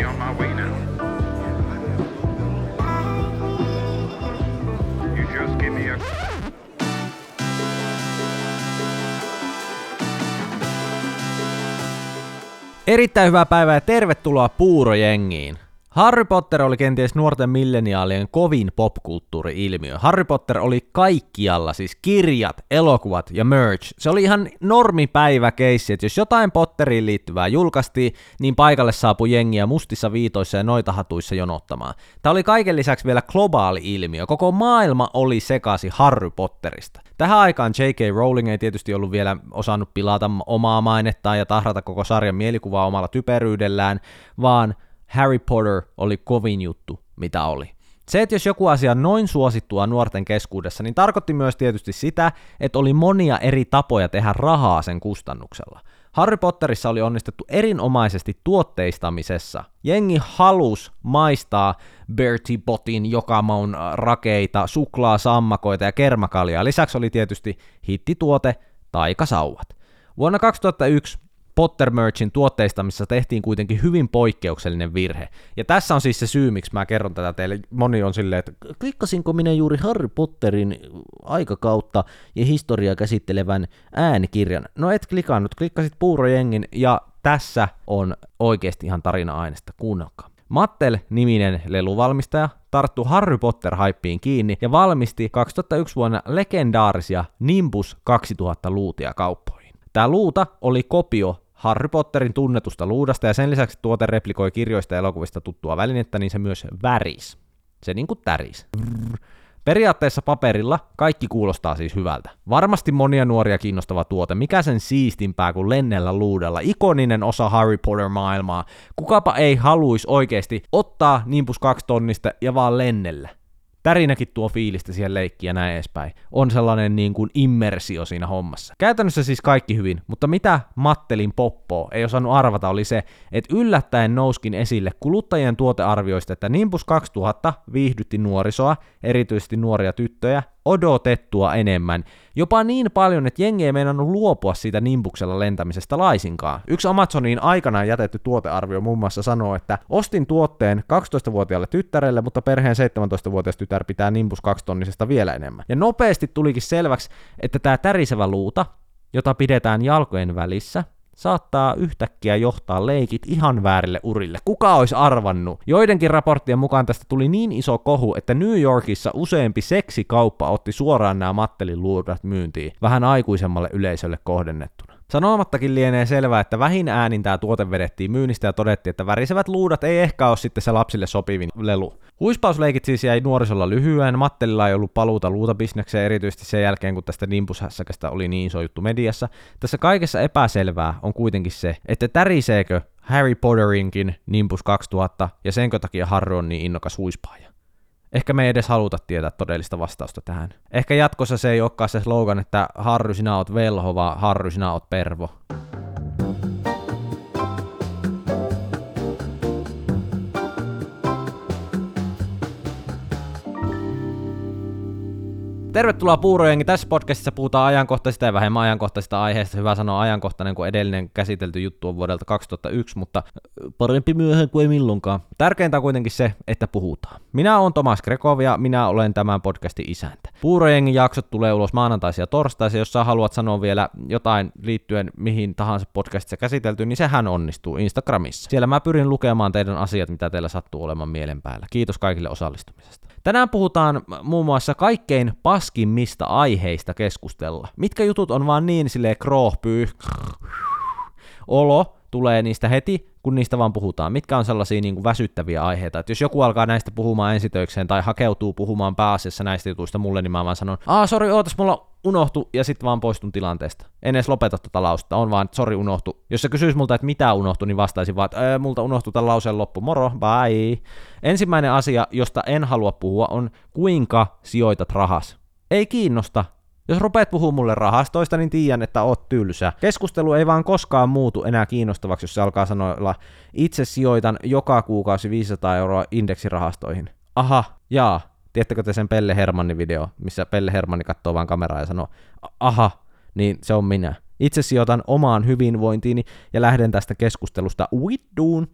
be on my way now. You just give me a. Erittäin hyvää päivää ja tervetuloa Puurojengiin. Harry Potter oli kenties nuorten milleniaalien kovin popkulttuuri-ilmiö. Harry Potter oli kaikkialla, siis kirjat, elokuvat ja merch. Se oli ihan normipäivä keissi, että jos jotain Potteriin liittyvää julkaistiin, niin paikalle saapui jengiä mustissa viitoissa ja noita hatuissa jonottamaan. Tämä oli kaiken lisäksi vielä globaali ilmiö. Koko maailma oli sekasi Harry Potterista. Tähän aikaan J.K. Rowling ei tietysti ollut vielä osannut pilata omaa mainettaan ja tahrata koko sarjan mielikuvaa omalla typeryydellään, vaan Harry Potter oli kovin juttu, mitä oli. Se, että jos joku asia noin suosittua nuorten keskuudessa, niin tarkoitti myös tietysti sitä, että oli monia eri tapoja tehdä rahaa sen kustannuksella. Harry Potterissa oli onnistettu erinomaisesti tuotteistamisessa. Jengi halus maistaa Bertie Botin jokamaun rakeita, suklaa, sammakoita ja kermakaljaa. Lisäksi oli tietysti hittituote taikasauvat. Vuonna 2001 Potter Merchin tuotteistamisessa tehtiin kuitenkin hyvin poikkeuksellinen virhe. Ja tässä on siis se syy, miksi mä kerron tätä teille. Moni on silleen, että klikkasinko minä juuri Harry Potterin aikakautta ja historiaa käsittelevän äänikirjan. No et klikannut, klikkasit puurojengin ja tässä on oikeasti ihan tarina-aineesta, kuunnelkaa. Mattel-niminen leluvalmistaja tarttu Harry Potter-haippiin kiinni ja valmisti 2001 vuonna legendaarisia Nimbus 2000 luutia kauppoihin. Tämä luuta oli kopio Harry Potterin tunnetusta luudasta ja sen lisäksi tuote replikoi kirjoista ja elokuvista tuttua välinettä, niin se myös väris. Se niinku täris. Periaatteessa paperilla kaikki kuulostaa siis hyvältä. Varmasti monia nuoria kiinnostava tuote. Mikä sen siistimpää kuin lennellä luudella? Ikoninen osa Harry Potter-maailmaa. Kukapa ei haluisi oikeasti ottaa Nimbus 2 tonnista ja vaan lennellä tärinäkin tuo fiilistä siihen leikkiin ja näin edespäin. On sellainen niin kuin immersio siinä hommassa. Käytännössä siis kaikki hyvin, mutta mitä Mattelin poppo ei osannut arvata oli se, että yllättäen nouskin esille kuluttajien tuotearvioista, että Nimbus 2000 viihdytti nuorisoa, erityisesti nuoria tyttöjä, odotettua enemmän. Jopa niin paljon, että jengi ei meinannut luopua siitä nimbuksella lentämisestä laisinkaan. Yksi Amazoniin aikanaan jätetty tuotearvio muun muassa sanoo, että ostin tuotteen 12-vuotiaalle tyttärelle, mutta perheen 17-vuotias tytär pitää Nimbus 2 tonnisesta vielä enemmän. Ja nopeasti tulikin selväksi, että tämä tärisevä luuta, jota pidetään jalkojen välissä, saattaa yhtäkkiä johtaa leikit ihan väärille urille. Kuka olisi arvannut? Joidenkin raporttien mukaan tästä tuli niin iso kohu, että New Yorkissa useampi seksikauppa otti suoraan nämä mattelin luudat myyntiin, vähän aikuisemmalle yleisölle kohdennettuna. Sanomattakin lienee selvää, että vähin äänin tämä tuote vedettiin myynnistä ja todettiin, että värisevät luudat ei ehkä ole sitten se lapsille sopivin lelu. Huispausleikit siis jäi nuorisolla lyhyen, Mattelilla ei ollut paluuta luutabisnekseen erityisesti sen jälkeen, kun tästä nimpushässäkästä oli niin iso juttu mediassa. Tässä kaikessa epäselvää on kuitenkin se, että täriseekö Harry Potterinkin Nimbus 2000 ja senkö takia Harry on niin innokas huispaaja. Ehkä me ei edes haluta tietää todellista vastausta tähän. Ehkä jatkossa se ei olekaan se slogan, että Harry sinä oot velho, vaan Harry sinä oot pervo. Tervetuloa Puurojengi. Tässä podcastissa puhutaan ajankohtaisista ja vähemmän ajankohtaisista aiheista. Hyvä sanoa ajankohtainen, kun edellinen käsitelty juttu on vuodelta 2001, mutta parempi myöhään kuin ei milloinkaan. Tärkeintä on kuitenkin se, että puhutaan. Minä olen Tomas Grekov ja minä olen tämän podcastin isäntä. Puurojengin jaksot tulee ulos maanantaisia ja torstaisia. Jos sä haluat sanoa vielä jotain liittyen mihin tahansa podcastissa käsitelty, niin sehän onnistuu Instagramissa. Siellä mä pyrin lukemaan teidän asiat, mitä teillä sattuu olemaan mielen päällä. Kiitos kaikille osallistumisesta. Tänään puhutaan muun muassa kaikkein paskimmista aiheista keskustella. Mitkä jutut on vaan niin silleen krohpyy, olo, tulee niistä heti, kun niistä vaan puhutaan. Mitkä on sellaisia niin kuin väsyttäviä aiheita, että jos joku alkaa näistä puhumaan ensitöikseen tai hakeutuu puhumaan pääasiassa näistä jutuista mulle, niin mä vaan sanon, aa sori, ootas, mulla unohtu, ja sitten vaan poistun tilanteesta. En edes lopeta tätä lausta, on vaan, sori, unohtu. Jos se kysyisi multa, että mitä unohtu, niin vastaisin vaan, että multa unohtu tämän lauseen loppu, moro, bye. Ensimmäinen asia, josta en halua puhua, on kuinka sijoitat rahas. Ei kiinnosta, jos rupeat puhumaan mulle rahastoista, niin tiedän, että oot tylsä. Keskustelu ei vaan koskaan muutu enää kiinnostavaksi, jos se alkaa sanoilla, itse sijoitan joka kuukausi 500 euroa indeksirahastoihin. Aha, jaa. Tiedättekö te sen Pelle Hermannin video, missä Pelle Hermanni katsoo vaan kameraa ja sanoo, aha, niin se on minä. Itse sijoitan omaan hyvinvointiini ja lähden tästä keskustelusta uitduun.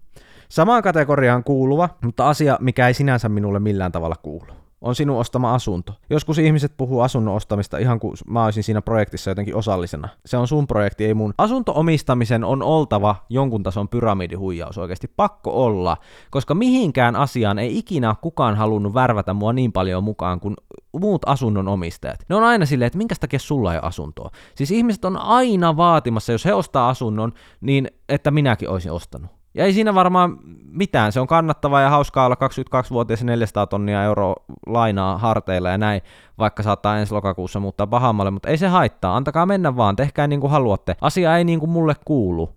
Samaan kategoriaan kuuluva, mutta asia, mikä ei sinänsä minulle millään tavalla kuulu on sinun ostama asunto. Joskus ihmiset puhuu asunnon ostamista ihan kuin mä olisin siinä projektissa jotenkin osallisena. Se on sun projekti, ei mun. Asuntoomistamisen on oltava jonkun tason pyramidihuijaus oikeasti. Pakko olla, koska mihinkään asiaan ei ikinä kukaan halunnut värvätä mua niin paljon mukaan kuin muut asunnon omistajat. Ne on aina silleen, että minkä takia sulla ei asuntoa. Siis ihmiset on aina vaatimassa, jos he ostaa asunnon, niin että minäkin olisin ostanut. Ja ei siinä varmaan mitään, se on kannattavaa ja hauskaa olla 22-vuotias 400 tonnia euroa lainaa harteilla ja näin, vaikka saattaa ensi lokakuussa muuttaa pahammalle, mutta ei se haittaa, antakaa mennä vaan, tehkää niin kuin haluatte. Asia ei niin kuin mulle kuulu,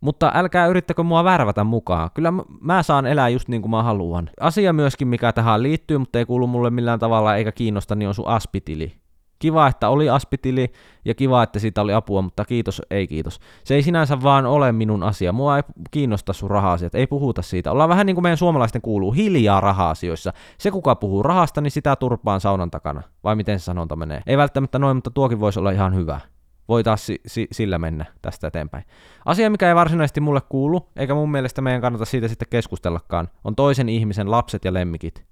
mutta älkää yrittäkö mua värvätä mukaan. Kyllä mä saan elää just niin kuin mä haluan. Asia myöskin, mikä tähän liittyy, mutta ei kuulu mulle millään tavalla eikä kiinnosta, niin on sun aspitili. Kiva, että oli aspitili ja kiva, että siitä oli apua, mutta kiitos, ei kiitos. Se ei sinänsä vaan ole minun asia. Mua ei kiinnosta sun raha-asiat, ei puhuta siitä. Ollaan vähän niin kuin meidän suomalaisten kuuluu, hiljaa raha-asioissa. Se, kuka puhuu rahasta, niin sitä turpaan saunan takana. Vai miten se sanonta menee? Ei välttämättä noin, mutta tuokin voisi olla ihan hyvä. Voi taas si- si- sillä mennä tästä eteenpäin. Asia, mikä ei varsinaisesti mulle kuulu, eikä mun mielestä meidän kannata siitä sitten keskustellakaan, on toisen ihmisen lapset ja lemmikit.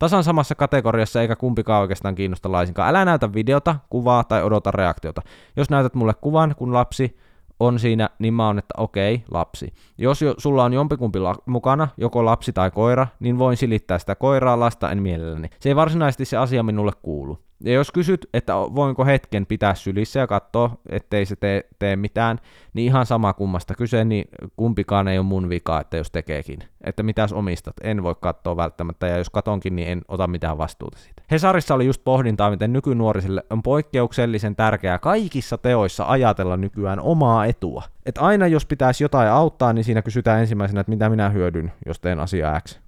Tasan samassa kategoriassa eikä kumpikaan oikeastaan kiinnosta laisinkaan. Älä näytä videota, kuvaa tai odota reaktiota. Jos näytät mulle kuvan, kun lapsi on siinä, niin mä oon, että okei, lapsi. Jos jo, sulla on jompikumpi la- mukana, joko lapsi tai koira, niin voin silittää sitä koiraa, lasta en mielelläni. Se ei varsinaisesti se asia minulle kuulu. Ja jos kysyt, että voinko hetken pitää sylissä ja katsoa, ettei se tee, tee mitään, niin ihan sama kummasta kyse, niin kumpikaan ei ole mun vika, että jos tekeekin. Että mitäs omistat, en voi katsoa välttämättä, ja jos katonkin, niin en ota mitään vastuuta siitä. Hesarissa oli just pohdintaa, miten nykynuorisille on poikkeuksellisen tärkeää kaikissa teoissa ajatella nykyään omaa etua. Et aina jos pitäisi jotain auttaa, niin siinä kysytään ensimmäisenä, että mitä minä hyödyn, jos teen asiaa X.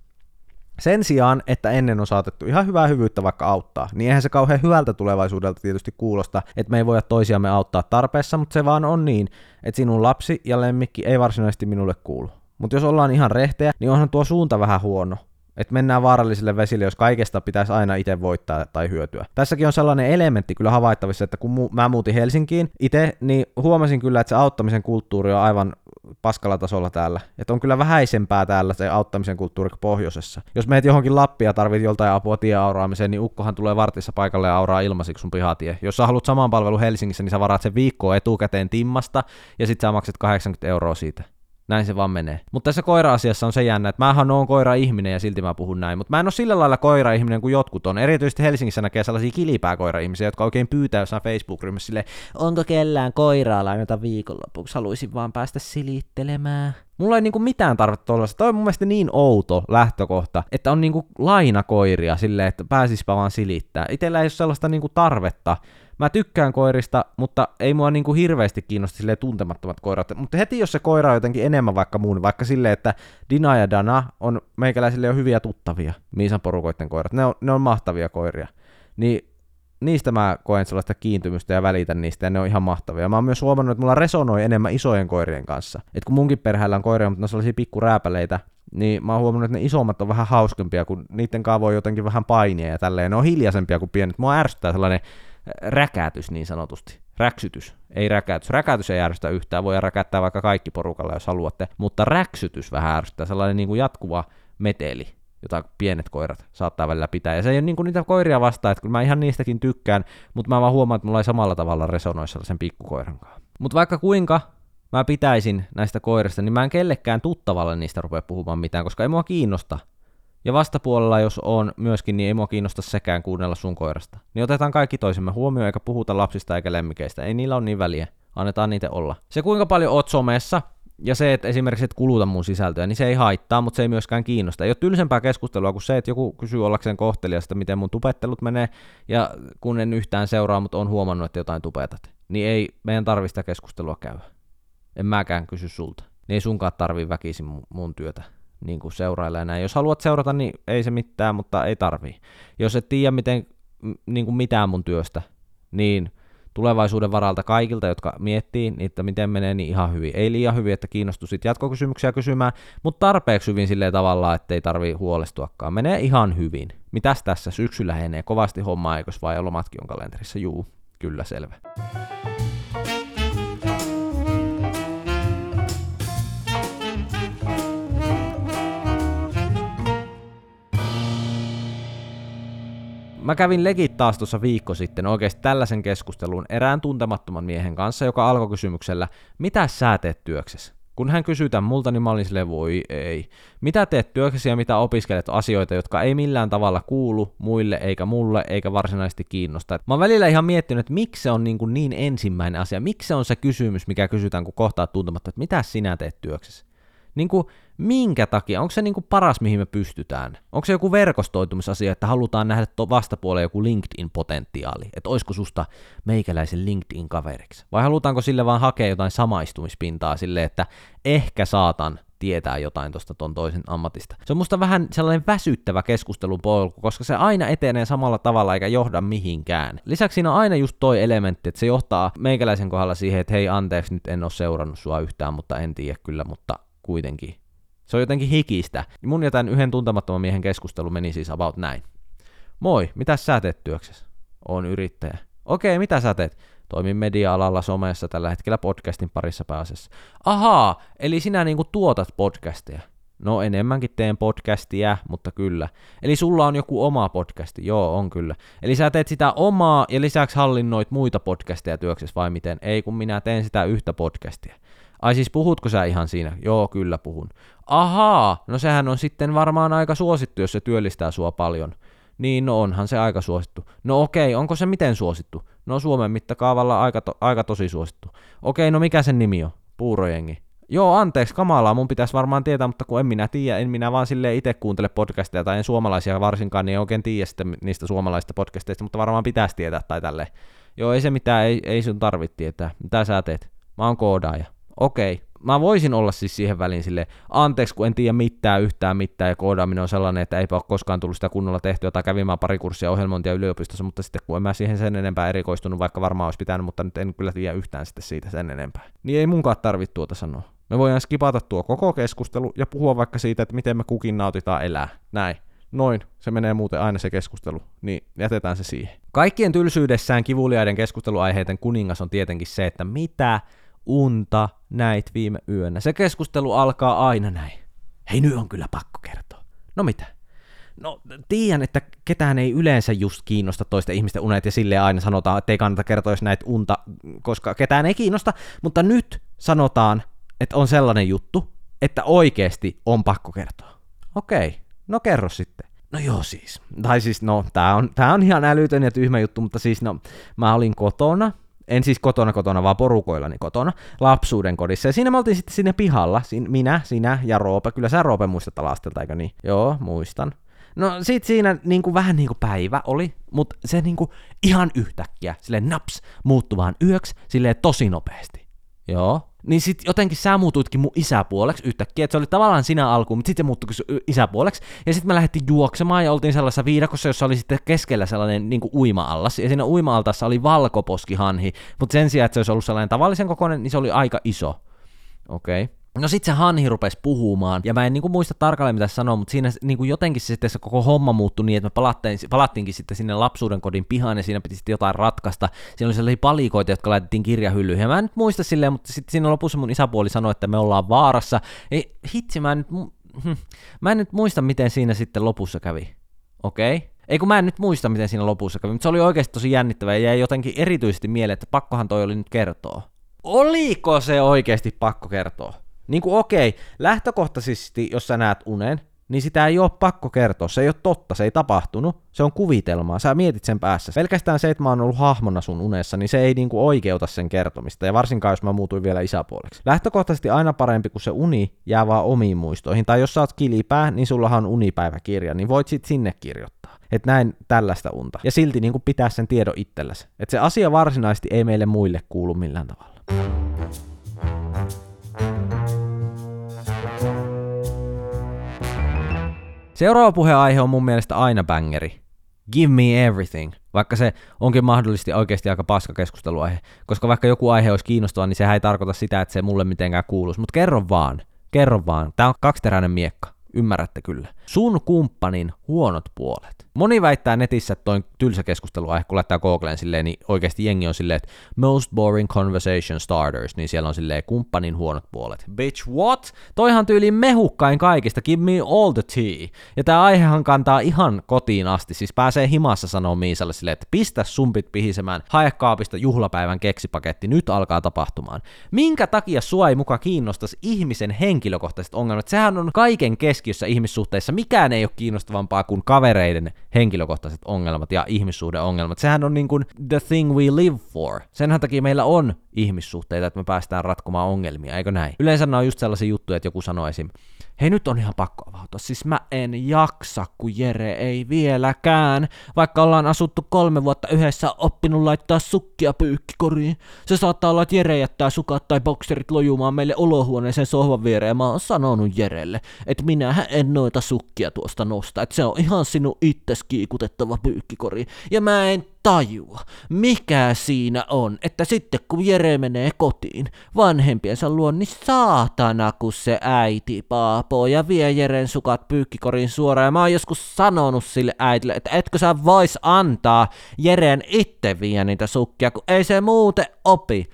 Sen sijaan, että ennen on saatettu ihan hyvää hyvyyttä vaikka auttaa, niin eihän se kauhean hyvältä tulevaisuudelta tietysti kuulosta, että me ei voida toisiamme auttaa tarpeessa, mutta se vaan on niin, että sinun lapsi ja lemmikki ei varsinaisesti minulle kuulu. Mutta jos ollaan ihan rehtejä, niin onhan tuo suunta vähän huono. Että mennään vaarallisille vesille, jos kaikesta pitäisi aina itse voittaa tai hyötyä. Tässäkin on sellainen elementti kyllä havaittavissa, että kun mu- mä muutin Helsinkiin itse, niin huomasin kyllä, että se auttamisen kulttuuri on aivan paskalla tasolla täällä. Että on kyllä vähäisempää täällä se auttamisen kulttuuri kuin pohjoisessa. Jos meet johonkin Lappia ja tarvit joltain apua tieauraamiseen, niin ukkohan tulee vartissa paikalle ja auraa ilmaisiksi sun pihatie. Jos sä haluat saman palvelun Helsingissä, niin sä varaat sen viikkoa etukäteen timmasta ja sit sä maksat 80 euroa siitä. Näin se vaan menee. Mutta tässä koira-asiassa on se jännä, että mähän oon koira-ihminen ja silti mä puhun näin. Mutta mä en ole sillä lailla koira-ihminen kuin jotkut on. Erityisesti Helsingissä näkee sellaisia kilipää koira-ihmisiä, jotka oikein pyytää jossain Facebook-ryhmässä sille, onko kellään koiraa lainata viikonlopuksi, haluaisin vaan päästä silittelemään. Mulla ei niinku mitään tarvetta tuollaista. Toi on mun mielestä niin outo lähtökohta, että on niinku lainakoiria silleen, että pääsispä vaan silittää. Itellä ei ole sellaista niinku tarvetta. Mä tykkään koirista, mutta ei mua niinku hirveästi kiinnosta silleen tuntemattomat koirat. Mutta heti jos se koira on jotenkin enemmän vaikka muun, vaikka silleen, että Dina ja Dana on meikäläisille jo hyviä tuttavia, Miisan porukoiden koirat. Ne on, ne on mahtavia koiria. Niin niistä mä koen sellaista kiintymystä ja välitän niistä, ja ne on ihan mahtavia. Mä oon myös huomannut, että mulla resonoi enemmän isojen koirien kanssa. Et kun munkin perheellä on koiria, mutta ne on sellaisia pikkurääpäleitä, niin mä oon huomannut, että ne isommat on vähän hauskempia, kun niiden kanssa voi jotenkin vähän painia ja tälleen. Ne on hiljaisempia kuin pienet. Mua ärsyttää sellainen räkätys niin sanotusti. Räksytys, ei räkätys. Räkätys ei ärsytä yhtään, voi räkättää vaikka kaikki porukalla, jos haluatte, mutta räksytys vähän ärsyttää, sellainen niin kuin jatkuva meteli, jota pienet koirat saattaa välillä pitää. Ja se ei ole niin kuin niitä koiria vastaan, että kyllä mä ihan niistäkin tykkään, mutta mä vaan huomaan, että mulla ei samalla tavalla resonoi sellaisen pikkukoiran kanssa. Mutta vaikka kuinka mä pitäisin näistä koirista, niin mä en kellekään tuttavalle niistä rupea puhumaan mitään, koska ei mua kiinnosta. Ja vastapuolella, jos on myöskin, niin ei mua kiinnosta sekään kuunnella sun koirasta. Niin otetaan kaikki toisemme huomioon, eikä puhuta lapsista eikä lemmikeistä. Ei niillä ole niin väliä. Annetaan niitä olla. Se kuinka paljon oot somessa, ja se, että esimerkiksi et kuluta mun sisältöä, niin se ei haittaa, mutta se ei myöskään kiinnosta. Ei ole tylsempää keskustelua kuin se, että joku kysyy ollakseen kohteliasta, miten mun tupettelut menee, ja kun en yhtään seuraa, mutta on huomannut, että jotain tupetat, niin ei meidän tarvista keskustelua käydä. En mäkään kysy sulta. Niin ei sunkaan tarvii väkisin mun, mun työtä niin kuin seurailla näin. Jos haluat seurata, niin ei se mitään, mutta ei tarvii. Jos et tiedä miten, niin kuin mitään mun työstä, niin tulevaisuuden varalta kaikilta, jotka miettii, niin että miten menee, niin ihan hyvin. Ei liian hyvin, että kiinnostusit jatkokysymyksiä kysymään, mutta tarpeeksi hyvin silleen tavalla, että ei tarvii huolestuakaan. Menee ihan hyvin. Mitäs tässä syksyllä henee? Kovasti hommaa, eikös vai lomatkin on kalenterissa? Juu, kyllä selvä. Mä kävin legit taas tuossa viikko sitten oikeasti tällaisen keskustelun erään tuntemattoman miehen kanssa, joka alkoi kysymyksellä, mitä sä teet työksessä? Kun hän kysyi tämän multa, niin mä olin silleen, voi ei. Mitä teet työksesi ja mitä opiskelet asioita, jotka ei millään tavalla kuulu muille eikä mulle eikä varsinaisesti kiinnosta. Mä oon välillä ihan miettinyt, että miksi se on niin, kuin niin ensimmäinen asia, miksi se on se kysymys, mikä kysytään, kun kohtaat tuntematta, että mitä sinä teet työksesi. Niin kuin, minkä takia? Onko se niin kuin paras, mihin me pystytään? Onko se joku verkostoitumisasia, että halutaan nähdä vastapuolella joku LinkedIn-potentiaali? Että olisiko susta meikäläisen LinkedIn-kaveriksi? Vai halutaanko sille vaan hakea jotain samaistumispintaa sille, että ehkä saatan tietää jotain tuosta ton toisen ammatista. Se on musta vähän sellainen väsyttävä keskustelun polku, koska se aina etenee samalla tavalla eikä johda mihinkään. Lisäksi siinä on aina just toi elementti, että se johtaa meikäläisen kohdalla siihen, että hei anteeksi, nyt en ole seurannut sua yhtään, mutta en tiedä kyllä, mutta kuitenkin. Se on jotenkin hikistä. Mun ja tämän yhden tuntemattoman miehen keskustelu meni siis about näin. Moi, mitä sä teet työksessä? On yrittäjä. Okei, mitä sä teet? Toimin media-alalla somessa tällä hetkellä podcastin parissa pääasiassa. Ahaa, eli sinä niinku tuotat podcasteja. No enemmänkin teen podcastia, mutta kyllä. Eli sulla on joku oma podcasti, joo on kyllä. Eli sä teet sitä omaa ja lisäksi hallinnoit muita podcasteja työksessä vai miten? Ei kun minä teen sitä yhtä podcastia. Ai siis puhutko sä ihan siinä? Joo, kyllä puhun. Ahaa, no sehän on sitten varmaan aika suosittu, jos se työllistää sua paljon. Niin, no onhan se aika suosittu. No okei, onko se miten suosittu? No Suomen mittakaavalla aika, to- aika tosi suosittu. Okei, no mikä sen nimi on? Puurojengi. Joo, anteeksi, kamalaa, mun pitäisi varmaan tietää, mutta kun en minä tiedä, en minä vaan sille itse kuuntele podcasteja tai en suomalaisia varsinkaan, niin en oikein tiedä sitten niistä suomalaisista podcasteista, mutta varmaan pitäisi tietää tai tälleen. Joo, ei se mitään, ei, ei sun tarvitse tietää. Mitä sä teet? Mä oon koodaaja okei, mä voisin olla siis siihen väliin sille anteeksi, kun en tiedä mitään yhtään mitään, ja koodaaminen on sellainen, että eipä ole koskaan tullut sitä kunnolla tehtyä, tai kävimään pari kurssia ohjelmointia yliopistossa, mutta sitten kun en mä siihen sen enempää erikoistunut, vaikka varmaan olisi pitänyt, mutta nyt en kyllä tiedä yhtään sitten siitä sen enempää. Niin ei munkaan tarvitse tuota sanoa. Me voidaan skipata tuo koko keskustelu ja puhua vaikka siitä, että miten me kukin nautitaan elää. Näin. Noin, se menee muuten aina se keskustelu, niin jätetään se siihen. Kaikkien tylsyydessään kivuliaiden keskusteluaiheiden kuningas on tietenkin se, että mitä unta näit viime yönä. Se keskustelu alkaa aina näin. Hei, nyt on kyllä pakko kertoa. No mitä? No, tiedän, että ketään ei yleensä just kiinnosta toisten ihmisten unet, ja sille aina sanotaan, että ei kannata kertoa, jos näit unta, koska ketään ei kiinnosta, mutta nyt sanotaan, että on sellainen juttu, että oikeasti on pakko kertoa. Okei, no kerro sitten. No joo siis. Tai siis, no, tää on, tää on ihan älytön ja tyhmä juttu, mutta siis, no, mä olin kotona, en siis kotona kotona, vaan porukoillani kotona, lapsuuden kodissa. Ja siinä me oltiin sitten sinne pihalla, Siin, minä, sinä ja Roope. Kyllä sä Roope muistat alastelta, eikö niin? Joo, muistan. No sit siinä niinku, vähän niinku päivä oli, mutta se niinku ihan yhtäkkiä, sille naps, muuttuvaan yöksi, silleen tosi nopeasti. Joo, niin sit jotenkin sä muutuitkin mun isäpuoleksi yhtäkkiä, että se oli tavallaan sinä alkuun, mutta sitten se muuttui isäpuoleksi, ja sitten me lähdettiin juoksemaan ja oltiin sellaisessa viidakossa, jossa oli sitten keskellä sellainen niin uima-allas, ja siinä uima-altassa oli valkoposkihanhi, mutta sen sijaan, että se olisi ollut sellainen tavallisen kokoinen, niin se oli aika iso. Okei. Okay. No sit se Hanhi rupesi puhumaan, ja mä en niinku muista tarkalleen mitä sanoa, mutta siinä niinku jotenkin se, sitten se koko homma muuttui niin, että me palattiin, palattiinkin sitten sinne lapsuuden kodin pihaan, ja siinä piti sitten jotain ratkaista. Siinä oli sellaisia palikoita, jotka laitettiin kirjahyllyihin, ja mä en nyt muista silleen, mutta sitten siinä lopussa mun isäpuoli sanoi, että me ollaan vaarassa. Ei, hitsi, mä en nyt, hm, mä en nyt muista, miten siinä sitten lopussa kävi. Okei? Okay? Ei kun mä en nyt muista, miten siinä lopussa kävi, mutta se oli oikeasti tosi jännittävää, ja jäi jotenkin erityisesti mieleen, että pakkohan toi oli nyt kertoa. Oliko se oikeasti pakko kertoa? Niin kuin okei, lähtökohtaisesti, jos sä näet unen, niin sitä ei ole pakko kertoa. Se ei ole totta, se ei tapahtunut, se on kuvitelmaa. Sä mietit sen päässä. Pelkästään se, että mä oon ollut hahmona sun unessa, niin se ei niinku oikeuta sen kertomista, ja varsinkaan jos mä muutuin vielä isäpuoleksi. Lähtökohtaisesti aina parempi, kun se uni jää vaan omiin muistoihin, tai jos sä oot kilipää, niin sullahan on unipäiväkirja, niin voit sit sinne kirjoittaa. Että näin tällaista unta. Ja silti niinku pitää sen tiedon itsellesi. Että se asia varsinaisesti ei meille muille kuulu millään tavalla. Seuraava puheenaihe on mun mielestä aina bangeri. Give me everything. Vaikka se onkin mahdollisesti oikeasti aika paska keskusteluaihe. Koska vaikka joku aihe olisi kiinnostava, niin sehän ei tarkoita sitä, että se mulle mitenkään kuuluisi. Mutta kerro vaan. Kerro vaan. Tää on kaksiteräinen miekka. Ymmärrätte kyllä. Sun kumppanin huonot puolet. Moni väittää netissä, että toi tylsä keskusteluaihe, kun laittaa Googleen silleen, niin oikeasti jengi on silleen, että most boring conversation starters, niin siellä on silleen kumppanin huonot puolet. Bitch, what? Toihan tyyliin mehukkain kaikista, give me all the tea. Ja tää aihehan kantaa ihan kotiin asti, siis pääsee himassa sanoa Miisalle silleen, että pistä sumpit pihisemään, hae kaapista juhlapäivän keksipaketti, nyt alkaa tapahtumaan. Minkä takia sua ei muka kiinnostaisi ihmisen henkilökohtaiset ongelmat? Sehän on kaiken keskiössä ihmissuhteissa. Mikään ei ole kiinnostavampaa kuin kavereiden henkilökohtaiset ongelmat ja ihmissuhdeongelmat. Sehän on niin kuin the thing we live for. Senhän takia meillä on ihmissuhteita, että me päästään ratkomaan ongelmia, eikö näin? Yleensä nämä on just sellaisia juttuja, että joku sanoo esim. Hei nyt on ihan pakko avautua, siis mä en jaksa, kun Jere ei vieläkään. Vaikka ollaan asuttu kolme vuotta yhdessä, oppinut laittaa sukkia pyykkikoriin. Se saattaa olla, että Jere jättää sukat tai bokserit lojumaan meille olohuoneeseen sohvan viereen mä oon sanonut Jerelle, että minähän en noita sukkia tuosta nosta, että se on ihan sinun itses kiikutettava pyykkikori. Ja mä en tajua, mikä siinä on, että sitten kun Jere menee kotiin vanhempiensa luo, niin saatana kun se äiti paapoo ja vie Jeren sukat pyykkikorin suoraan. Ja mä oon joskus sanonut sille äitille, että etkö sä vois antaa Jeren itse vie niitä sukkia, kun ei se muuten opi.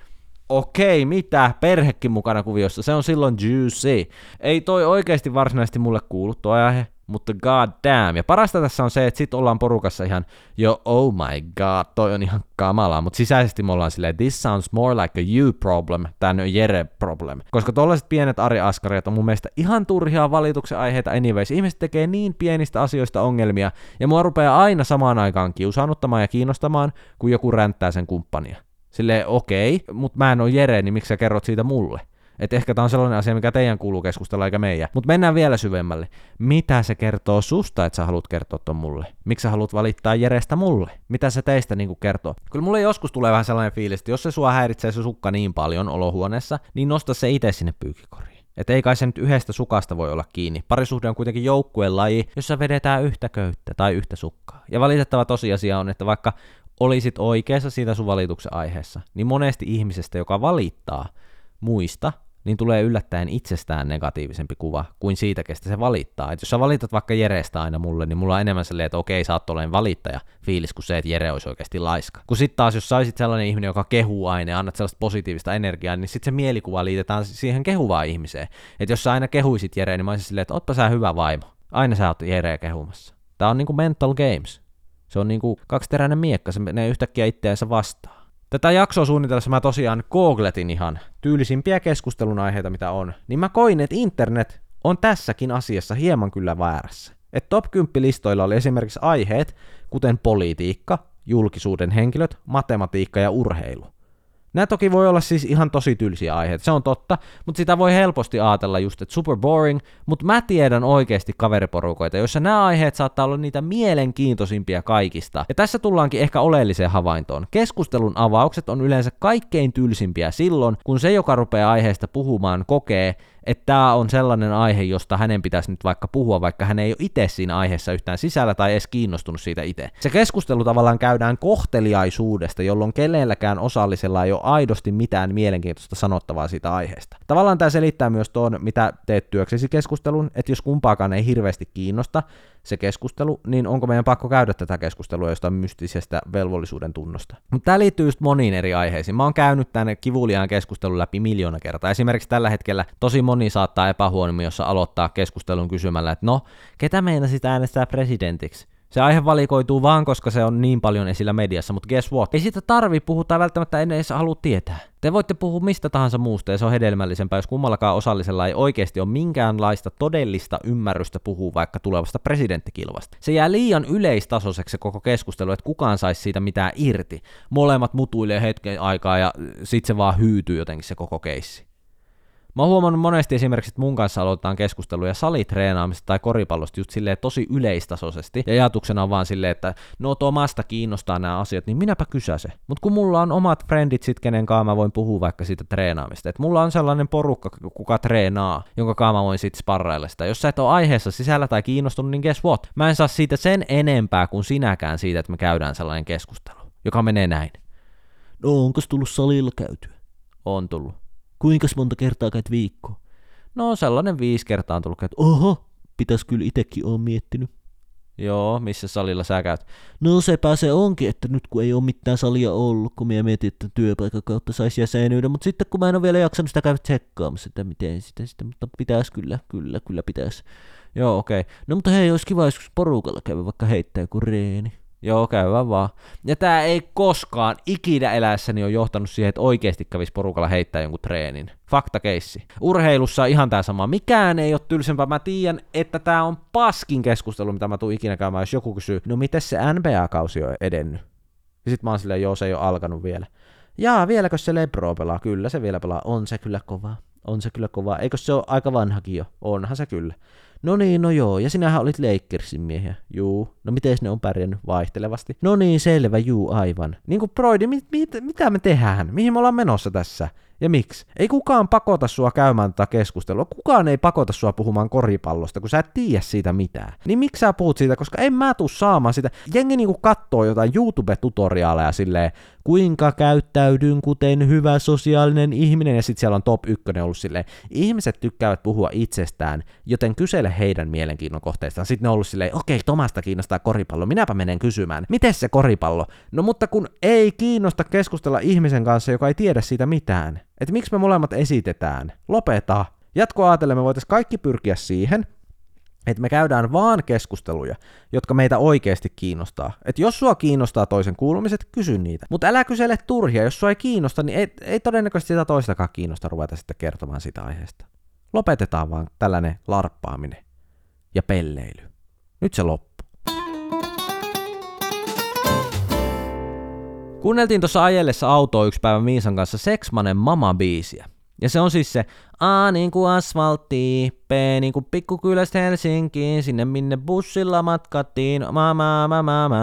Okei, mitä? Perhekin mukana kuviossa, se on silloin juicy. Ei toi oikeasti varsinaisesti mulle kuulu tuo aihe, mutta god damn. Ja parasta tässä on se, että sit ollaan porukassa ihan jo oh my god, toi on ihan kamalaa, mutta sisäisesti me ollaan silleen, this sounds more like a you problem than a Jere problem. Koska tollaiset pienet ariaskarit on mun mielestä ihan turhia valituksen aiheita anyways. Ihmiset tekee niin pienistä asioista ongelmia, ja mua rupeaa aina samaan aikaan kiusaannuttamaan ja kiinnostamaan, kun joku ränttää sen kumppania. Silleen, okei, okay, mutta mä en ole Jere, niin miksi sä kerrot siitä mulle? Että ehkä tämä on sellainen asia, mikä teidän kuuluu keskustella eikä meidän. Mutta mennään vielä syvemmälle. Mitä se kertoo susta, että sä haluat kertoa ton mulle? Miksi sä haluat valittaa Jerestä mulle? Mitä se teistä niinku kertoo? Kyllä mulle joskus tulee vähän sellainen fiilis, että jos se sua häiritsee se sukka niin paljon olohuoneessa, niin nosta se itse sinne pyykkikoriin. Että ei kai se nyt yhdestä sukasta voi olla kiinni. Parisuhde on kuitenkin joukkueen laji, jossa vedetään yhtä köyttä tai yhtä sukkaa. Ja valitettava tosiasia on, että vaikka olisit oikeassa siitä sun valituksen aiheessa, niin monesti ihmisestä, joka valittaa muista, niin tulee yllättäen itsestään negatiivisempi kuva kuin siitä, kestä se valittaa. Et jos sä valitat vaikka Jerestä aina mulle, niin mulla on enemmän sellainen, että okei, sä oot olen valittaja fiilis kuin se, että Jere olisi oikeasti laiska. Kun sitten taas, jos saisit sellainen ihminen, joka kehuu aina ja annat sellaista positiivista energiaa, niin sitten se mielikuva liitetään siihen kehuvaan ihmiseen. Että jos sä aina kehuisit Jere, niin mä olisin silleen, että ootpa sä hyvä vaimo. Aina sä oot Jereä kehumassa. Tää on niinku mental games. Se on niinku kaksiteräinen miekka, se menee yhtäkkiä itseänsä vastaan. Tätä jaksoa suunnitellessa mä tosiaan googletin ihan tyylisimpiä keskustelun aiheita, mitä on, niin mä koin, että internet on tässäkin asiassa hieman kyllä väärässä. Et top 10 listoilla oli esimerkiksi aiheet, kuten politiikka, julkisuuden henkilöt, matematiikka ja urheilu. Nämä toki voi olla siis ihan tosi tylsiä aiheita, se on totta, mutta sitä voi helposti ajatella just, että super boring, mutta mä tiedän oikeasti kaveriporukoita, joissa nämä aiheet saattaa olla niitä mielenkiintoisimpia kaikista. Ja tässä tullaankin ehkä oleelliseen havaintoon. Keskustelun avaukset on yleensä kaikkein tylsimpiä silloin, kun se, joka rupeaa aiheesta puhumaan, kokee, että tämä on sellainen aihe, josta hänen pitäisi nyt vaikka puhua, vaikka hän ei ole itse siinä aiheessa yhtään sisällä tai edes kiinnostunut siitä itse. Se keskustelu tavallaan käydään kohteliaisuudesta, jolloin kenelläkään osallisella ei ole aidosti mitään mielenkiintoista sanottavaa siitä aiheesta. Tavallaan tämä selittää myös tuon, mitä teet työksesi keskustelun, että jos kumpaakaan ei hirveästi kiinnosta, se keskustelu, niin onko meidän pakko käydä tätä keskustelua jostain mystisestä velvollisuuden tunnosta. Mutta tämä liittyy just moniin eri aiheisiin. Mä oon käynyt tänne kivuliaan keskustelun läpi miljoona kertaa. Esimerkiksi tällä hetkellä tosi moni saattaa epähuomiossa aloittaa keskustelun kysymällä, että no, ketä meinasit äänestää presidentiksi? Se aihe valikoituu vaan, koska se on niin paljon esillä mediassa, mutta guess what? Ei siitä tarvi puhua tai välttämättä en edes halua tietää. Te voitte puhua mistä tahansa muusta ja se on hedelmällisempää, jos kummallakaan osallisella ei oikeasti ole minkäänlaista todellista ymmärrystä puhua vaikka tulevasta presidenttikilvasta. Se jää liian yleistasoiseksi se koko keskustelu, että kukaan saisi siitä mitään irti. Molemmat mutuilee hetken aikaa ja sit se vaan hyytyy jotenkin se koko keissi. Mä oon huomannut monesti esimerkiksi, että mun kanssa aloitetaan keskusteluja salitreenaamista tai koripallosta just silleen tosi yleistasoisesti. Ja ajatuksena on vaan silleen, että no Tomasta kiinnostaa nämä asiat, niin minäpä se. Mutta kun mulla on omat frendit sit, kenen kanssa mä voin puhua vaikka siitä treenaamista. Että mulla on sellainen porukka, kuka treenaa, jonka kanssa mä voin sitten sparrailla sitä. Jos sä et ole aiheessa sisällä tai kiinnostunut, niin guess what? Mä en saa siitä sen enempää kuin sinäkään siitä, että me käydään sellainen keskustelu, joka menee näin. No onko tullut salilla käytyä? On tullut. Kuinka monta kertaa käyt viikko? No sellainen viisi kertaa on tullut käyt. Oho, pitäisi kyllä itsekin ole miettinyt. Joo, missä salilla sä käyt? No sepä se onkin, että nyt kun ei ole mitään salia ollut, kun minä mietin, että työpaikan kautta saisi jäsenyyden, mutta sitten kun mä en ole vielä jaksanut sitä käydä tsekkaamassa, että miten sitä, sitä mutta pitäisi kyllä, kyllä, kyllä pitäisi. Joo, okei. Okay. No mutta hei, olisi kiva joskus porukalla käydä vaikka heittää joku reeni. Joo, käyvä vaan. Ja tää ei koskaan ikinä eläessäni ole johtanut siihen, että oikeasti kävisi porukalla heittää jonkun treenin. Fakta keissi. Urheilussa on ihan tää sama. Mikään ei ole tylsempää. Mä tiedän, että tää on paskin keskustelu, mitä mä tuun ikinä käymään, jos joku kysyy, no miten se NBA-kausi on edennyt? Ja sit mä oon silleen, joo, se ei ole alkanut vielä. Jaa, vieläkö se Lebro pelaa? Kyllä se vielä pelaa. On se kyllä kova. On se kyllä kova. Eikö se ole aika vanhakin jo? Onhan se kyllä. No niin, no joo, ja sinähän olit Lakersin miehiä. Juu, no miten ne on pärjännyt vaihtelevasti? No niin, selvä, juu, aivan. Niin kuin Broidi, mit, mit, mitä me tehdään? Mihin me ollaan menossa tässä? Ja miksi? Ei kukaan pakota sua käymään tätä keskustelua. Kukaan ei pakota sua puhumaan koripallosta, kun sä et tiedä siitä mitään. Niin miksi sä puhut siitä, koska en mä tuu saamaan sitä. Jengi niinku kattoo jotain YouTube-tutoriaaleja silleen, kuinka käyttäydyn kuten hyvä sosiaalinen ihminen, ja sitten siellä on top 1 ollut silleen, ihmiset tykkäävät puhua itsestään, joten kysele heidän mielenkiinnon kohteistaan. Sitten ne on ollut silleen, okei, Tomasta kiinnostaa koripallo, minäpä menen kysymään, miten se koripallo? No mutta kun ei kiinnosta keskustella ihmisen kanssa, joka ei tiedä siitä mitään. Että miksi me molemmat esitetään? Lopeta. Jatko ajatellen me voitaisiin kaikki pyrkiä siihen, että me käydään vaan keskusteluja, jotka meitä oikeasti kiinnostaa. Että jos sua kiinnostaa toisen kuulumiset, kysy niitä. Mutta älä kysele turhia, jos sua ei kiinnosta, niin ei, ei todennäköisesti sitä toistakaan kiinnosta ruveta sitten kertomaan sitä aiheesta. Lopetetaan vaan tällainen larppaaminen ja pelleily. Nyt se loppuu. Kuunneltiin tuossa ajellessa autoa yksi päivä Miisan kanssa Seksmanen Mama-biisiä. Ja se on siis se A niin kuin asfaltti, P niin kuin pikkukylästä Helsinkiin, sinne minne bussilla matkattiin, ma ma ma ma ma.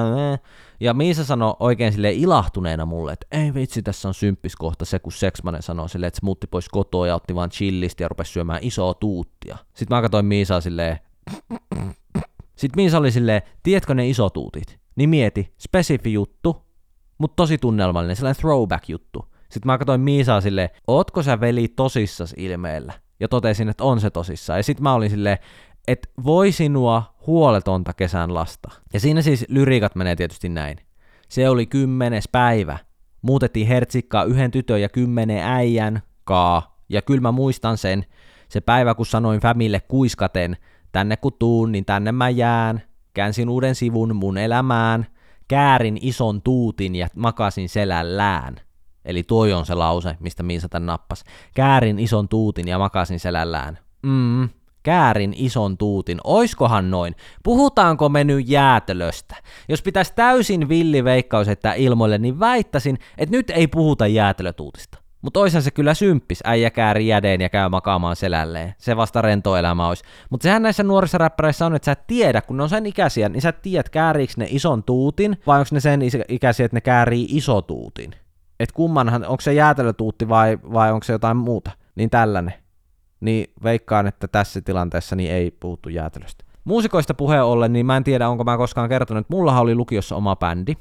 Ja Miisa sanoi oikein sille ilahtuneena mulle, että ei vitsi, tässä on symppis kohta se, kun Seksmanen sanoi silleen, että se muutti pois kotoa ja otti vaan chillisti ja rupesi syömään isoa tuuttia. Sitten mä katsoin Miisaa silleen, sitten Miisa oli silleen, tiedätkö ne isotuutit? Niin mieti, spesifi juttu, mutta tosi tunnelmallinen, sellainen throwback-juttu. Sitten mä katsoin Miisaa silleen, ootko sä veli tosissas ilmeellä? Ja totesin, että on se tosissaan. Ja sitten mä olin silleen, että voi sinua huoletonta kesän lasta. Ja siinä siis lyriikat menee tietysti näin. Se oli kymmenes päivä. Muutettiin hertsikkaa yhden tytön ja kymmenen äijän kaa. Ja kyllä mä muistan sen, se päivä kun sanoin Famille kuiskaten, tänne kun tuun, niin tänne mä jään. Käänsin uuden sivun mun elämään, käärin ison tuutin ja makasin selällään. Eli tuo on se lause, mistä Miisa tän nappas. Käärin ison tuutin ja makasin selällään. Mm, käärin ison tuutin. Oiskohan noin? Puhutaanko me nyt jäätelöstä? Jos pitäisi täysin villi veikkaus että ilmoille, niin väittäisin, että nyt ei puhuta jäätelötuutista. Mutta oishan se kyllä symppis, äijä kääri jädeen ja käy makaamaan selälleen. Se vasta rento elämä olisi. Mutta sehän näissä nuorissa räppäreissä on, että sä et tiedä, kun ne on sen ikäisiä, niin sä et tiedä, kääriikö ne ison tuutin, vai onko ne sen ikäisiä, että ne käärii iso tuutin. Et kummanhan, onko se jäätelötuutti vai, vai onko se jotain muuta. Niin tällainen. Niin veikkaan, että tässä tilanteessa niin ei puhuttu jäätelöstä. Muusikoista puheen ollen, niin mä en tiedä, onko mä koskaan kertonut, että mullahan oli lukiossa oma bändi.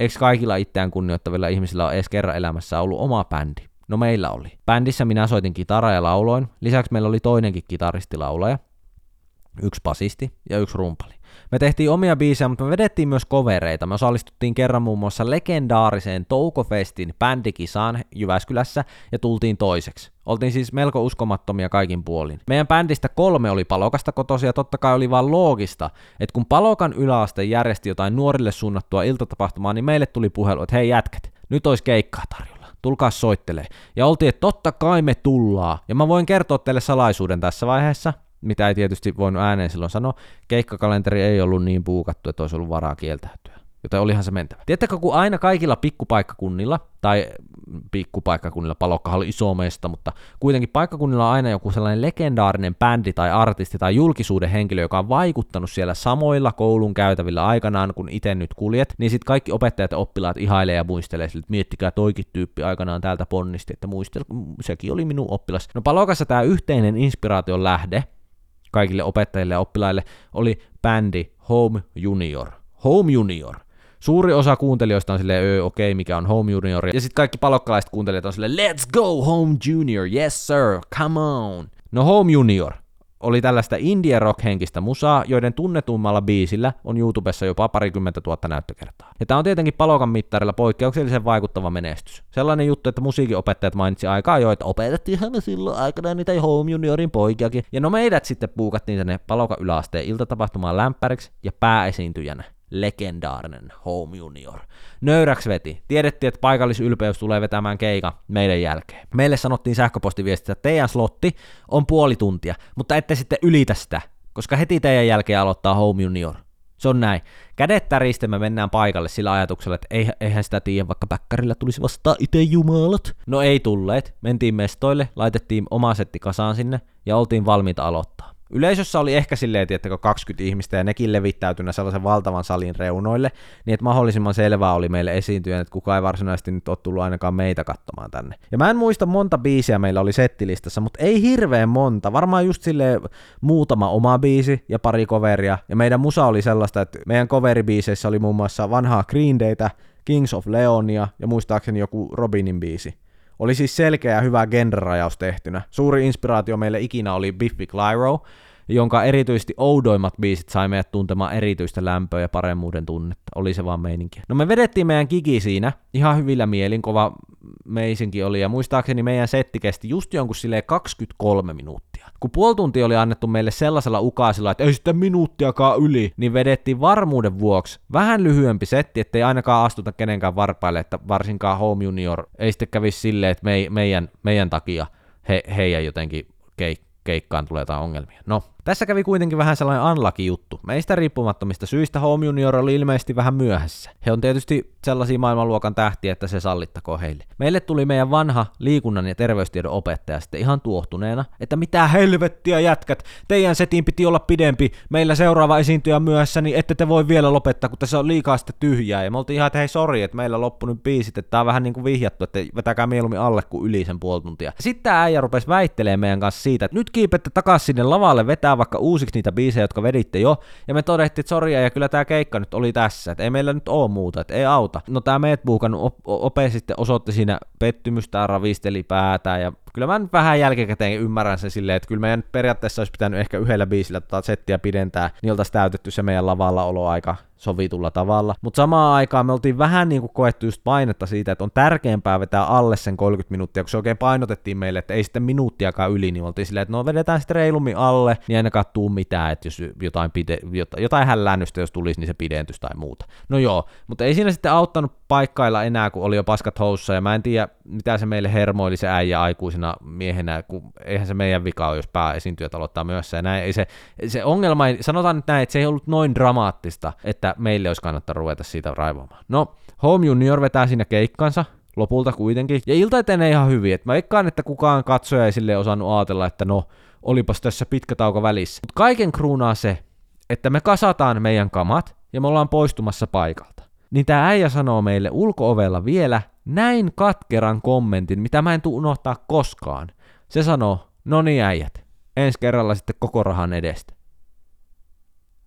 Eikö kaikilla itseään kunnioittavilla ihmisillä ole edes kerran elämässä ollut oma bändi? No meillä oli. Bändissä minä soitin kitaraa ja lauloin. Lisäksi meillä oli toinenkin kitaristilaulaja. Yksi basisti ja yksi rumpali. Me tehtiin omia biisejä, mutta me vedettiin myös kovereita. Me osallistuttiin kerran muun muassa legendaariseen Toukofestin bändikisaan Jyväskylässä ja tultiin toiseksi. Oltiin siis melko uskomattomia kaikin puolin. Meidän bändistä kolme oli Palokasta kotosia ja totta kai oli vaan loogista, että kun Palokan yläaste järjesti jotain nuorille suunnattua iltatapahtumaa, niin meille tuli puhelu, että hei jätkät, nyt olisi keikkaa tarjolla tulkaa soittelee. Ja oltiin, että totta kai me tullaan. Ja mä voin kertoa teille salaisuuden tässä vaiheessa, mitä ei tietysti voinut ääneen silloin sanoa. Keikkakalenteri ei ollut niin puukattu, että olisi ollut varaa kieltäytyä joten olihan se mentävä. Tiedättekö, kun aina kaikilla pikkupaikkakunnilla, tai pikkupaikkakunnilla, palokkahan oli iso mesta, mutta kuitenkin paikkakunnilla on aina joku sellainen legendaarinen bändi tai artisti tai julkisuuden henkilö, joka on vaikuttanut siellä samoilla koulun käytävillä aikanaan, kun itse nyt kuljet, niin sitten kaikki opettajat ja oppilaat ihailee ja muistelee sille, että miettikää toikin tyyppi aikanaan täältä ponnisti, että muistel, sekin oli minun oppilas. No palokassa tämä yhteinen inspiraation lähde kaikille opettajille ja oppilaille oli bändi Home Junior. Home Junior. Suuri osa kuuntelijoista on silleen, öö, okei, okay, mikä on Home Junior. Ja sitten kaikki palokkalaiset kuuntelijat on silleen, let's go Home Junior, yes sir, come on. No Home Junior oli tällaista indie rock henkistä musaa, joiden tunnetummalla biisillä on YouTubessa jopa parikymmentä tuhatta näyttökertaa. Ja tämä on tietenkin palokan mittarilla poikkeuksellisen vaikuttava menestys. Sellainen juttu, että musiikinopettajat mainitsi aikaa jo, että opetettiinhan me silloin aikana niitä Home Juniorin poikiakin. Ja no meidät sitten puukattiin tänne palokan yläasteen iltatapahtumaan lämpäriksi ja pääesiintyjänä legendaarinen Home Junior. Nöyräks veti. Tiedettiin, että paikallisylpeys tulee vetämään keika meidän jälkeen. Meille sanottiin sähköpostiviestissä, että teidän slotti on puoli tuntia, mutta ette sitten ylitä sitä, koska heti teidän jälkeen aloittaa Home Junior. Se on näin. Kädet täristä me mennään paikalle sillä ajatuksella, että eihän sitä tiedä, vaikka päkkärillä tulisi vastaan itse jumalat. No ei tulleet. Mentiin mestoille, laitettiin oma setti kasaan sinne ja oltiin valmiita aloittaa. Yleisössä oli ehkä silleen, että 20 ihmistä ja nekin levittäytynä sellaisen valtavan salin reunoille, niin että mahdollisimman selvää oli meille esiintyä, että kukaan ei varsinaisesti nyt ole tullut ainakaan meitä katsomaan tänne. Ja mä en muista monta biisiä meillä oli settilistassa, mutta ei hirveän monta, varmaan just sille muutama oma biisi ja pari coveria, ja meidän musa oli sellaista, että meidän coveribiiseissä oli muun muassa vanhaa Green Daytä, Kings of Leonia ja muistaakseni joku Robinin biisi. Oli siis selkeä ja hyvä genrerajaus tehtynä. Suuri inspiraatio meille ikinä oli Biffy Clyro, jonka erityisesti oudoimmat biisit sai meidät tuntemaan erityistä lämpöä ja paremmuuden tunnetta. Oli se vaan meininki. No me vedettiin meidän kiki siinä, ihan hyvillä mielin, kova meisinkin oli, ja muistaakseni meidän setti kesti just jonkun silleen 23 minuuttia. Kun puoli tuntia oli annettu meille sellaisella ukaisella, että ei sitten minuuttiakaan yli, niin vedettiin varmuuden vuoksi vähän lyhyempi setti, ettei ainakaan astuta kenenkään varpaille, että varsinkaan Home Junior ei sitten kävisi silleen, että me, meidän, meidän takia he, heidän jotenkin keik- keikkaan tulee jotain ongelmia. No, tässä kävi kuitenkin vähän sellainen unlucky juttu. Meistä riippumattomista syistä Home Junior oli ilmeisesti vähän myöhässä. He on tietysti sellaisia maailmanluokan tähtiä, että se sallittako heille. Meille tuli meidän vanha liikunnan ja terveystiedon opettaja sitten ihan tuohtuneena, että mitä helvettiä jätkät, teidän setin piti olla pidempi, meillä seuraava esiintyjä myöhässä, niin ette te voi vielä lopettaa, kun tässä on liikaa sitten tyhjää. Ja me oltiin ihan, että hei sori, että meillä loppu nyt biisit, että tää on vähän niin kuin vihjattu, että vetäkää mieluummin alle kuin yli sen puoli tuntia. Sitten tämä äijä rupesi väittelemään meidän kanssa siitä, että nyt kiipette takaisin sinne lavalle vetää vetää vaikka uusiksi niitä biisejä, jotka veditte jo, ja me todettiin, että soria, ja kyllä tämä keikka nyt oli tässä, että ei meillä nyt ole muuta, että ei auta. No tämä Medbuukan op- ope sitten osoitti siinä pettymystä, ravisteli päätä, ja kyllä mä nyt vähän jälkikäteen ymmärrän sen silleen, että kyllä meidän periaatteessa olisi pitänyt ehkä yhdellä biisillä tota settiä pidentää, niin oltaisiin täytetty se meidän lavalla oloaika sovitulla tavalla. Mutta samaan aikaan me oltiin vähän niin kuin koettu just painetta siitä, että on tärkeämpää vetää alle sen 30 minuuttia, kun se oikein painotettiin meille, että ei sitten minuuttiakaan yli, niin oltiin silleen, että no vedetään sitten reilummin alle, niin ainakaan tuu mitään, että jos jotain, pide, jotain hällännystä, jos tulisi, niin se pidentys tai muuta. No joo, mutta ei siinä sitten auttanut paikkailla enää, kun oli jo paskat houssa, ja mä en tiedä, mitä se meille hermoili se äijä aikuisena miehenä, kun eihän se meidän vika ole, jos pääesiintyjät aloittaa myös ja näin. Ei se, se ongelma, sanotaan nyt näin, että se ei ollut noin dramaattista, että meille olisi kannattaa ruveta siitä raivoamaan. No, Home Junior vetää siinä keikkansa, lopulta kuitenkin, ja ilta etenee ihan hyvin, että mä veikkaan, että kukaan katsoja ei sille osannut ajatella, että no, olipas tässä pitkä tauko välissä. Mutta kaiken kruunaa se, että me kasataan meidän kamat, ja me ollaan poistumassa paikalta. Niin tämä äijä sanoo meille ulkoovella vielä näin katkeran kommentin, mitä mä en tuu unohtaa koskaan. Se sanoo, no niin äijät, ensi kerralla sitten koko rahan edestä.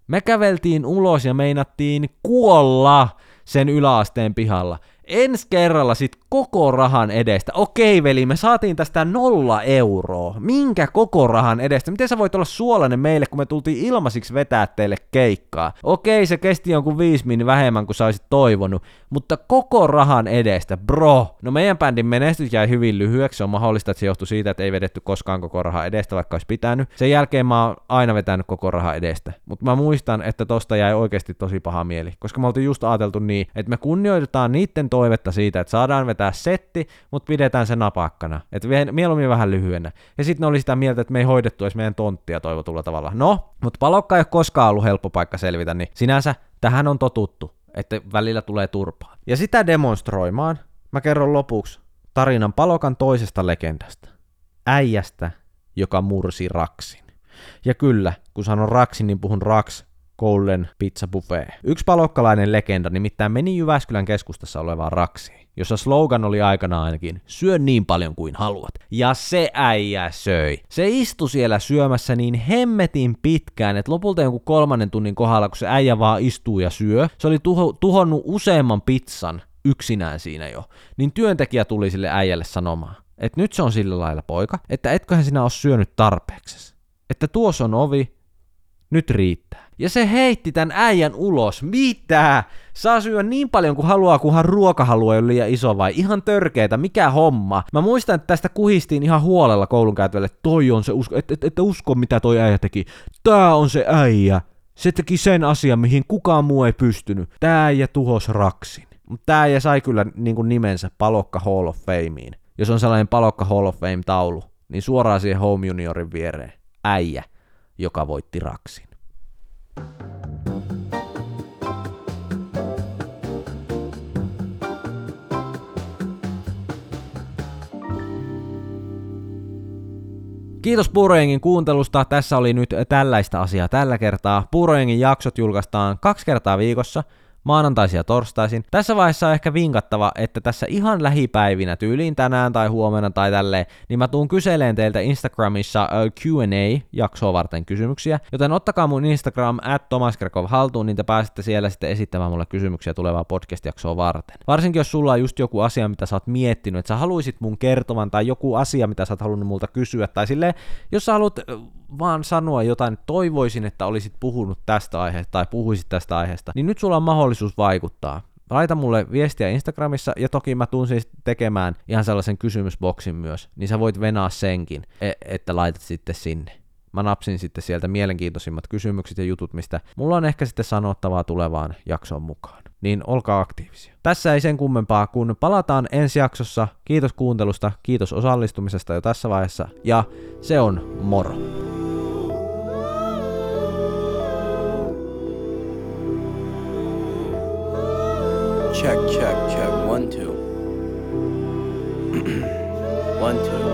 Me käveltiin ulos ja meinattiin kuolla sen yläasteen pihalla ensi kerralla sit koko rahan edestä. Okei veli, me saatiin tästä nolla euroa. Minkä koko rahan edestä? Miten sä voit olla suolainen meille, kun me tultiin ilmaisiksi vetää teille keikkaa? Okei, se kesti jonkun viisi min vähemmän kuin sä olisit toivonut, mutta koko rahan edestä, bro. No meidän bändin menestys jäi hyvin lyhyeksi, se on mahdollista, että se johtui siitä, että ei vedetty koskaan koko rahan edestä, vaikka olisi pitänyt. Sen jälkeen mä oon aina vetänyt koko rahan edestä. Mutta mä muistan, että tosta jäi oikeasti tosi paha mieli, koska me oltiin just ajateltu niin, että me kunnioitetaan niiden toivetta siitä, että saadaan vetää setti, mutta pidetään se napakkana. Että mieluummin vähän lyhyenä. Ja sitten ne oli sitä mieltä, että me ei hoidettu edes meidän tonttia toivotulla tavalla. No, mutta palokka ei ole koskaan ollut helppo paikka selvitä, niin sinänsä tähän on totuttu, että välillä tulee turpaa. Ja sitä demonstroimaan mä kerron lopuksi tarinan palokan toisesta legendasta. Äijästä, joka mursi raksin. Ja kyllä, kun sanon raksin, niin puhun raks Golden Pizza Buffet. Yksi palokkalainen legenda nimittäin meni Jyväskylän keskustassa olevaan raksiin, jossa slogan oli aikana ainakin, syö niin paljon kuin haluat. Ja se äijä söi. Se istui siellä syömässä niin hemmetin pitkään, että lopulta jonkun kolmannen tunnin kohdalla, kun se äijä vaan istuu ja syö, se oli tuho, tuhonnut useamman pizzan yksinään siinä jo, niin työntekijä tuli sille äijälle sanomaan, että nyt se on sillä lailla poika, että etköhän sinä ole syönyt tarpeeksi että tuossa on ovi, nyt riittää. Ja se heitti tämän äijän ulos. Mitä? Saa syödä niin paljon kuin haluaa, kunhan ruokahalu ei ole liian iso vai? Ihan törkeetä, mikä homma? Mä muistan, että tästä kuhistiin ihan huolella koulun käytävälle, toi on se usko, että et, et, usko mitä toi äijä teki. Tää on se äijä. Se teki sen asian, mihin kukaan muu ei pystynyt. Tää äijä tuhos raksin. Mutta tää äijä sai kyllä niin kuin nimensä Palokka Hall of Fameen. Jos on sellainen Palokka Hall of Fame-taulu, niin suoraan siihen Home Juniorin viereen. Äijä, joka voitti raksin. Kiitos Puurojengin kuuntelusta. Tässä oli nyt tällaista asiaa tällä kertaa. Puurojengin jaksot julkaistaan kaksi kertaa viikossa – maanantaisin ja torstaisin. Tässä vaiheessa on ehkä vinkattava, että tässä ihan lähipäivinä, tyyliin tänään tai huomenna tai tälleen, niin mä tuun kyseleen teiltä Instagramissa Q&A-jaksoa varten kysymyksiä, joten ottakaa mun Instagram at Tomas haltuun, niin te pääsette siellä sitten esittämään mulle kysymyksiä tulevaa podcast-jaksoa varten. Varsinkin jos sulla on just joku asia, mitä sä oot miettinyt, että sä haluaisit mun kertovan, tai joku asia, mitä sä oot halunnut multa kysyä, tai silleen, jos sä haluat vaan sanoa jotain, toivoisin, että olisit puhunut tästä aiheesta tai puhuisit tästä aiheesta, niin nyt sulla on mahdollisuus vaikuttaa. Laita mulle viestiä Instagramissa ja toki mä tuun siis tekemään ihan sellaisen kysymysboksin myös, niin sä voit venaa senkin, e- että laitat sitten sinne. Mä napsin sitten sieltä mielenkiintoisimmat kysymykset ja jutut, mistä mulla on ehkä sitten sanottavaa tulevaan jaksoon mukaan. Niin olkaa aktiivisia. Tässä ei sen kummempaa, kun palataan ensi jaksossa. Kiitos kuuntelusta, kiitos osallistumisesta jo tässä vaiheessa ja se on moro. Check, check, check. One, two. One, two.